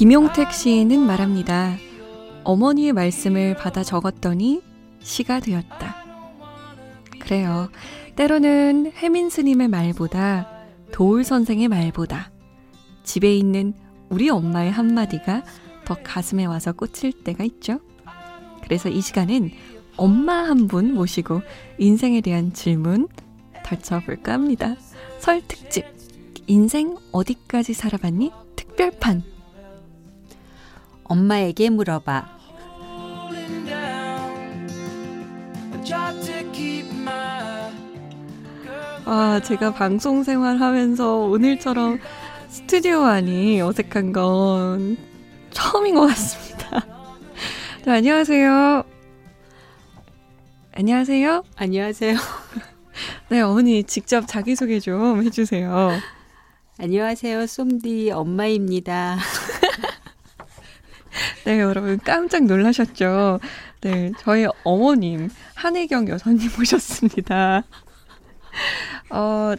김용택 시인은 말합니다. 어머니의 말씀을 받아 적었더니 시가 되었다. 그래요. 때로는 혜민 스님의 말보다 도울 선생의 말보다 집에 있는 우리 엄마의 한마디가 더 가슴에 와서 꽂힐 때가 있죠. 그래서 이 시간은 엄마 한 분 모시고 인생에 대한 질문 펼쳐볼까 합니다. 설 특집 인생 어디까지 살아봤니? 특별판 엄마에게 물어봐. 아, 제가 방송 생활하면서 오늘처럼 스튜디오 안이 어색한 건 처음인 것 같습니다. 네, 안녕하세요. 안녕하세요. 안녕하세요. 네, 어머니 직접 자기소개 좀 해주세요. 안녕하세요. 쏨디 엄마입니다. 네, 여러분 깜짝 놀라셨죠? 네, 저희 어머님 한혜경 여사님 모셨습니다. 어,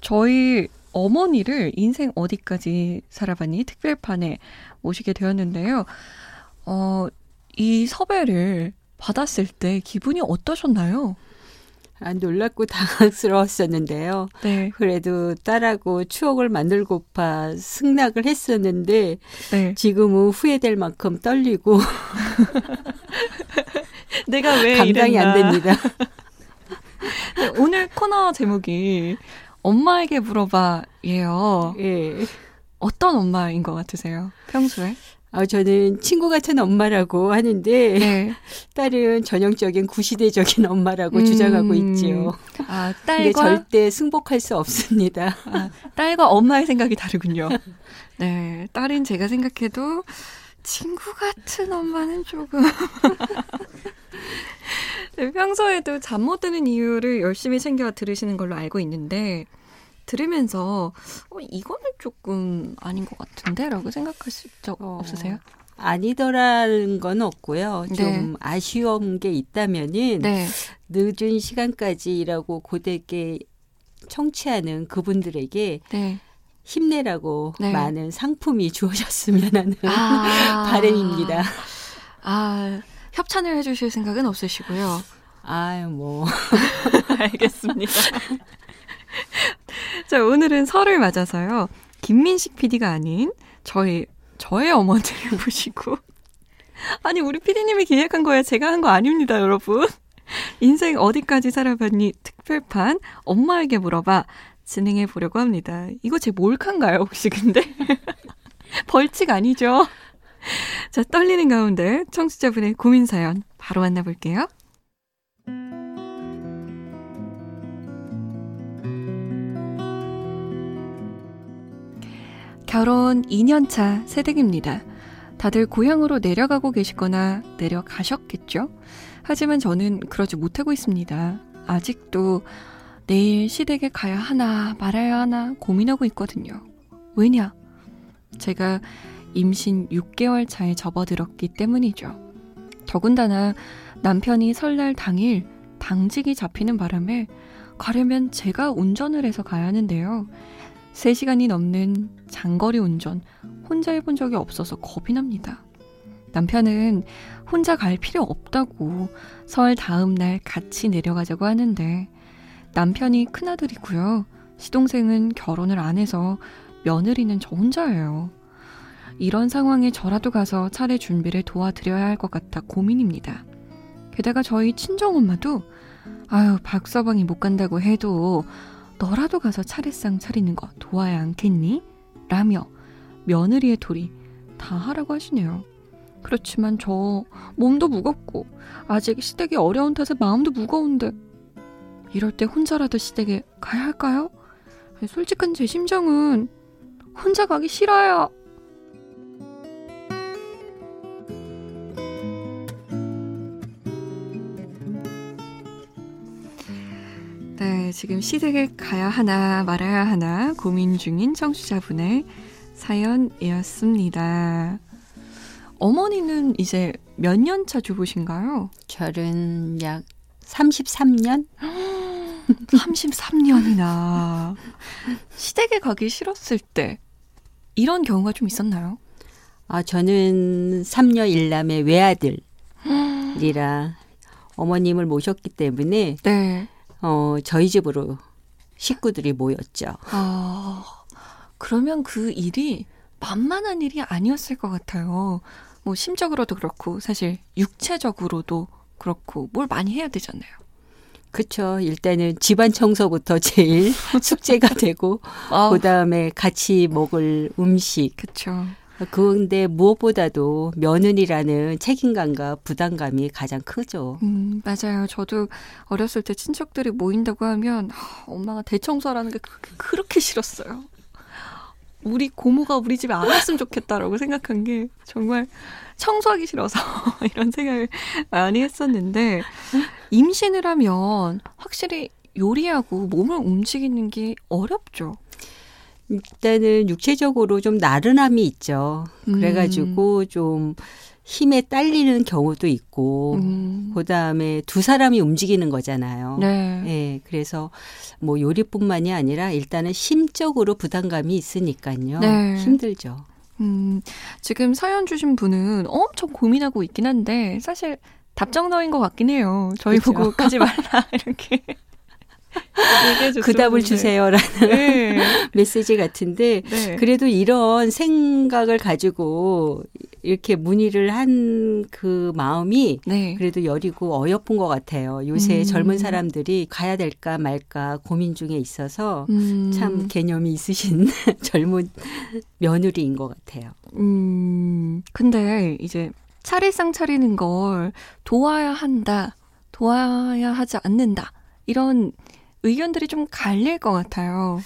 저희 어머니를 인생 어디까지 살아봤니 특별판에 모시게 되었는데요. 어, 이 섭외를 받았을 때 기분이 어떠셨나요? 아, 놀랍고 당황스러웠었는데요. 네. 그래도 딸하고 추억을 만들고파 승낙을 했었는데 네. 지금은 후회될 만큼 떨리고 내가 왜 감당이 이랬나. 안 됩니다. 네, 오늘 코너 제목이 엄마에게 물어봐예요. 예. 어떤 엄마인 것 같으세요? 평소에? 아, 저는 친구 같은 엄마라고 하는데 네. 딸은 전형적인 구시대적인 엄마라고 음, 주장하고 있지요. 아, 딸과 절대 승복할 수 없습니다. 아, 딸과 엄마의 생각이 다르군요. 네, 딸은 제가 생각해도 친구 같은 엄마는 조금 네, 평소에도 잠 못 드는 이유를 열심히 챙겨 들으시는 걸로 알고 있는데 들으면서 어, 이거는 조금 아닌 것 같은데라고 생각하실 적 어, 없으세요? 아니더라는 건 없고요. 네. 좀 아쉬운 게 있다면은 네. 늦은 시간까지 일하고 고되게 청취하는 그분들에게 네. 힘내라고 네. 많은 상품이 주어졌으면 하는 아~ 바람입니다. 아, 협찬을 해주실 생각은 없으시고요. 아유, 뭐. 알겠습니다. 자, 오늘은 설을 맞아서요. 김민식 PD가 아닌 저희, 저의 어머니를 모시고. 아니, 우리 PD님이 기획한 거예요. 제가 한 거 아닙니다, 여러분. 인생 어디까지 살아봤니? 특별판, 엄마에게 물어봐. 진행해 보려고 합니다. 이거 제 몰카인가요, 혹시 근데? 벌칙 아니죠? 자, 떨리는 가운데 청취자분의 고민 사연 바로 만나볼게요. 결혼 2년차 새댁입니다. 다들 고향으로 내려가고 계시거나 내려가셨겠죠? 하지만 저는 그러지 못하고 있습니다. 아직도 내일 시댁에 가야 하나 말아야 하나 고민하고 있거든요. 왜냐? 제가 임신 6개월 차에 접어들었기 때문이죠. 더군다나 남편이 설날 당일 당직이 잡히는 바람에 가려면 제가 운전을 해서 가야 하는데요. 3시간이 넘는 장거리 운전 혼자 해본 적이 없어서 겁이 납니다. 남편은 혼자 갈 필요 없다고 설 다음 날 같이 내려가자고 하는데 남편이 큰아들이고요. 시동생은 결혼을 안 해서 며느리는 저 혼자예요. 이런 상황에 저라도 가서 차례 준비를 도와드려야 할 것 같아 고민입니다. 게다가 저희 친정엄마도 아유 박서방이 못 간다고 해도 너라도 가서 차례상 차리는 거 도와야 않겠니? 라며 며느리의 도리 다 하라고 하시네요. 그렇지만 저 몸도 무겁고 아직 시댁이 어려운 탓에 마음도 무거운데 이럴 때 혼자라도 시댁에 가야 할까요? 솔직한 제 심정은 혼자 가기 싫어요. 지금 시댁에 가야 하나 말아야 하나 고민 중인 청취자분의 사연이었습니다. 어머니는 이제 몇 년 차 주부신가요? 결혼 약 33년? 33년이나. 시댁에 가기 싫었을 때 이런 경우가 좀 있었나요? 아, 저는 3녀 1남의 외아들이라 어머님을 모셨기 때문에 네. 어, 저희 집으로 식구들이 모였죠. 아, 그러면 그 일이 만만한 일이 아니었을 것 같아요. 뭐 심적으로도 그렇고 사실 육체적으로도 그렇고 뭘 많이 해야 되잖아요. 그렇죠. 일단은 집안 청소부터 제일 숙제가 되고 어. 그다음에 같이 먹을 음식. 그렇죠. 그런데 무엇보다도 며느리라는 책임감과 부담감이 가장 크죠. 음, 맞아요. 저도 어렸을 때 친척들이 모인다고 하면 엄마가 대청소라는 게 그렇게 싫었어요. 우리 고모가 우리 집에 안 왔으면 좋겠다라고 생각한 게 정말 청소하기 싫어서 이런 생각을 많이 했었는데 임신을 하면 확실히 요리하고 몸을 움직이는 게 어렵죠. 일단은 육체적으로 좀 나른함이 있죠. 그래가지고 음. 좀 힘에 딸리는 경우도 있고, 음. 그 다음에 두 사람이 움직이는 거잖아요. 네. 네. 그래서 뭐 요리뿐만이 아니라 일단은 심적으로 부담감이 있으니까요. 네. 힘들죠. 음, 지금 사연 주신 분은 엄청 고민하고 있긴 한데, 사실 답정너인 것 같긴 해요. 저희 그렇죠. 보고 가지 말라, 이렇게. 그 답을 주세요라는 네. 메시지 같은데 네. 그래도 이런 생각을 가지고 이렇게 문의를 한 그 마음이 네. 그래도 여리고 어여쁜 것 같아요. 요새 음. 젊은 사람들이 가야 될까 말까 고민 중에 있어서 음. 참 개념이 있으신 젊은 며느리인 것 같아요. 음. 근데 이제 차례상 차리는 걸 도와야 한다, 도와야 하지 않는다 이런 의견들이 좀 갈릴 것 같아요.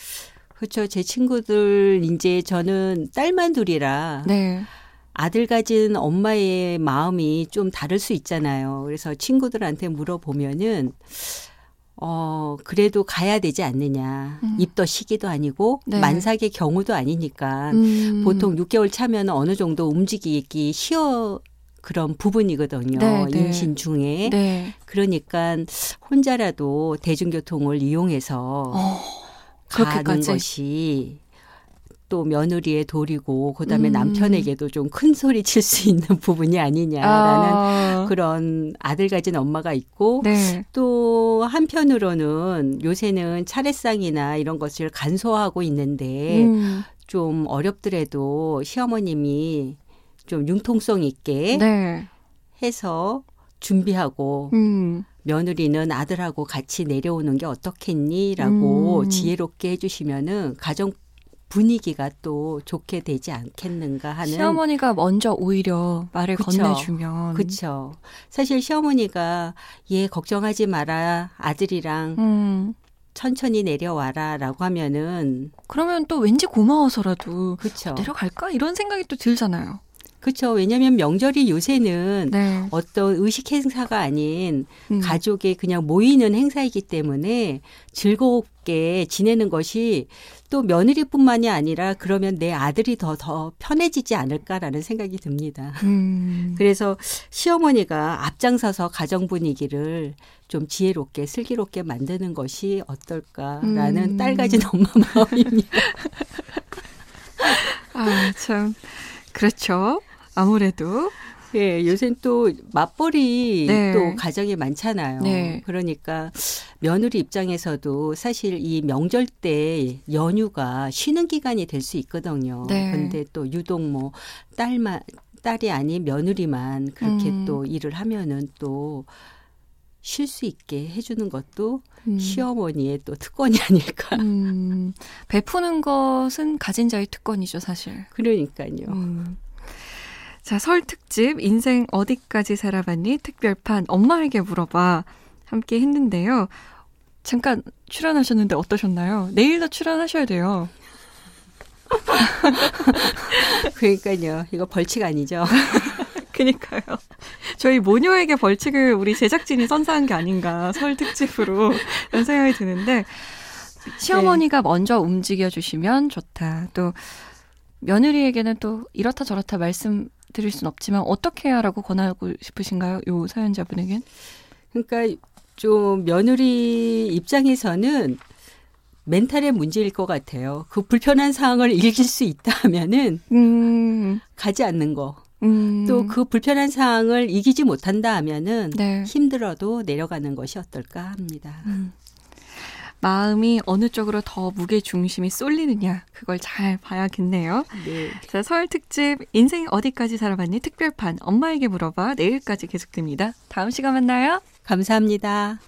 그렇죠. 제 친구들 이제 저는 딸만 둘이라 네. 아들 가진 엄마의 마음이 좀 다를 수 있잖아요. 그래서 친구들한테 물어보면은 어, 그래도 가야 되지 않느냐. 음. 입덧 시기도 아니고 네. 만삭의 경우도 아니니까 음. 보통 6개월 차면 어느 정도 움직이기 쉬워 그런 부분이거든요. 네, 네. 임신 중에. 네. 그러니까 혼자라도 대중교통을 이용해서 어, 가는 것이 또 며느리의 도리고 그다음에 음. 남편에게도 좀 큰 소리 칠 수 있는 부분이 아니냐라는 아. 그런 아들 가진 엄마가 있고 네. 또 한편으로는 요새는 차례상이나 이런 것을 간소화하고 있는데 음. 좀 어렵더라도 시어머님이 좀 융통성 있게 네. 해서 준비하고 음. 며느리는 아들하고 같이 내려오는 게 어떻겠니라고 음. 지혜롭게 해주시면은 가정 분위기가 또 좋게 되지 않겠는가 하는 시어머니가 먼저 오히려 말을 그쵸. 건네주면 그렇죠. 사실 시어머니가 얘 걱정하지 마라 아들이랑 음. 천천히 내려와라라고 하면은 그러면 또 왠지 고마워서라도 그쵸. 내려갈까 이런 생각이 또 들잖아요. 그렇죠. 왜냐하면 명절이 요새는 네. 어떤 의식 행사가 아닌 음. 가족의 그냥 모이는 행사이기 때문에 즐겁게 지내는 것이 또 며느리뿐만이 아니라 그러면 내 아들이 더더 편해지지 않을까라는 생각이 듭니다. 음. 그래서 시어머니가 앞장서서 가정 분위기를 좀 지혜롭게 슬기롭게 만드는 것이 어떨까라는 음. 딸 가진 엄마 마음입니다. 아, 참. 그렇죠. 아무래도 예, 요새는 또 맞벌이 네. 또 가정이 많잖아요. 네. 그러니까 며느리 입장에서도 사실 이 명절 때 연휴가 쉬는 기간이 될 수 있거든요. 네. 근데 또 유독 뭐 딸만 딸이 아닌 며느리만 그렇게 음. 또 일을 하면은 또 쉴수 있게 해주는 것도 음. 시어머니의 또 특권이 아닐까. 음. 베푸는 것은 가진 자의 특권이죠, 사실. 그러니까요. 음. 자, 설 특집 인생 어디까지 살아봤니? 특별판 엄마에게 물어봐 함께 했는데요. 잠깐 출연하셨는데 어떠셨나요? 내일도 출연하셔야 돼요. 그러니까요. 이거 벌칙 아니죠? 그니까요. 저희 모녀에게 벌칙을 우리 제작진이 선사한 게 아닌가 설 특집으로 이런 생각이 드는데 시어머니가 네. 먼저 움직여 주시면 좋다. 또 며느리에게는 또 이렇다 저렇다 말씀 드릴 순 없지만 어떻게 해야라고 권하고 싶으신가요? 요 사연자분에겐? 그러니까 좀 며느리 입장에서는 멘탈의 문제일 것 같아요. 그 불편한 상황을 이길 수 있다면은 음. 가지 않는 거. 음. 또그 불편한 상황을 이기지 못한다 하면은 네. 힘들어도 내려가는 것이 어떨까 합니다. 음. 마음이 어느 쪽으로 더 무게 중심이 쏠리느냐 그걸 잘 봐야겠네요. 네. 자 서울 특집 인생 어디까지 살아봤니 특별판 엄마에게 물어봐 내일까지 계속됩니다. 다음 시간 만나요. 감사합니다.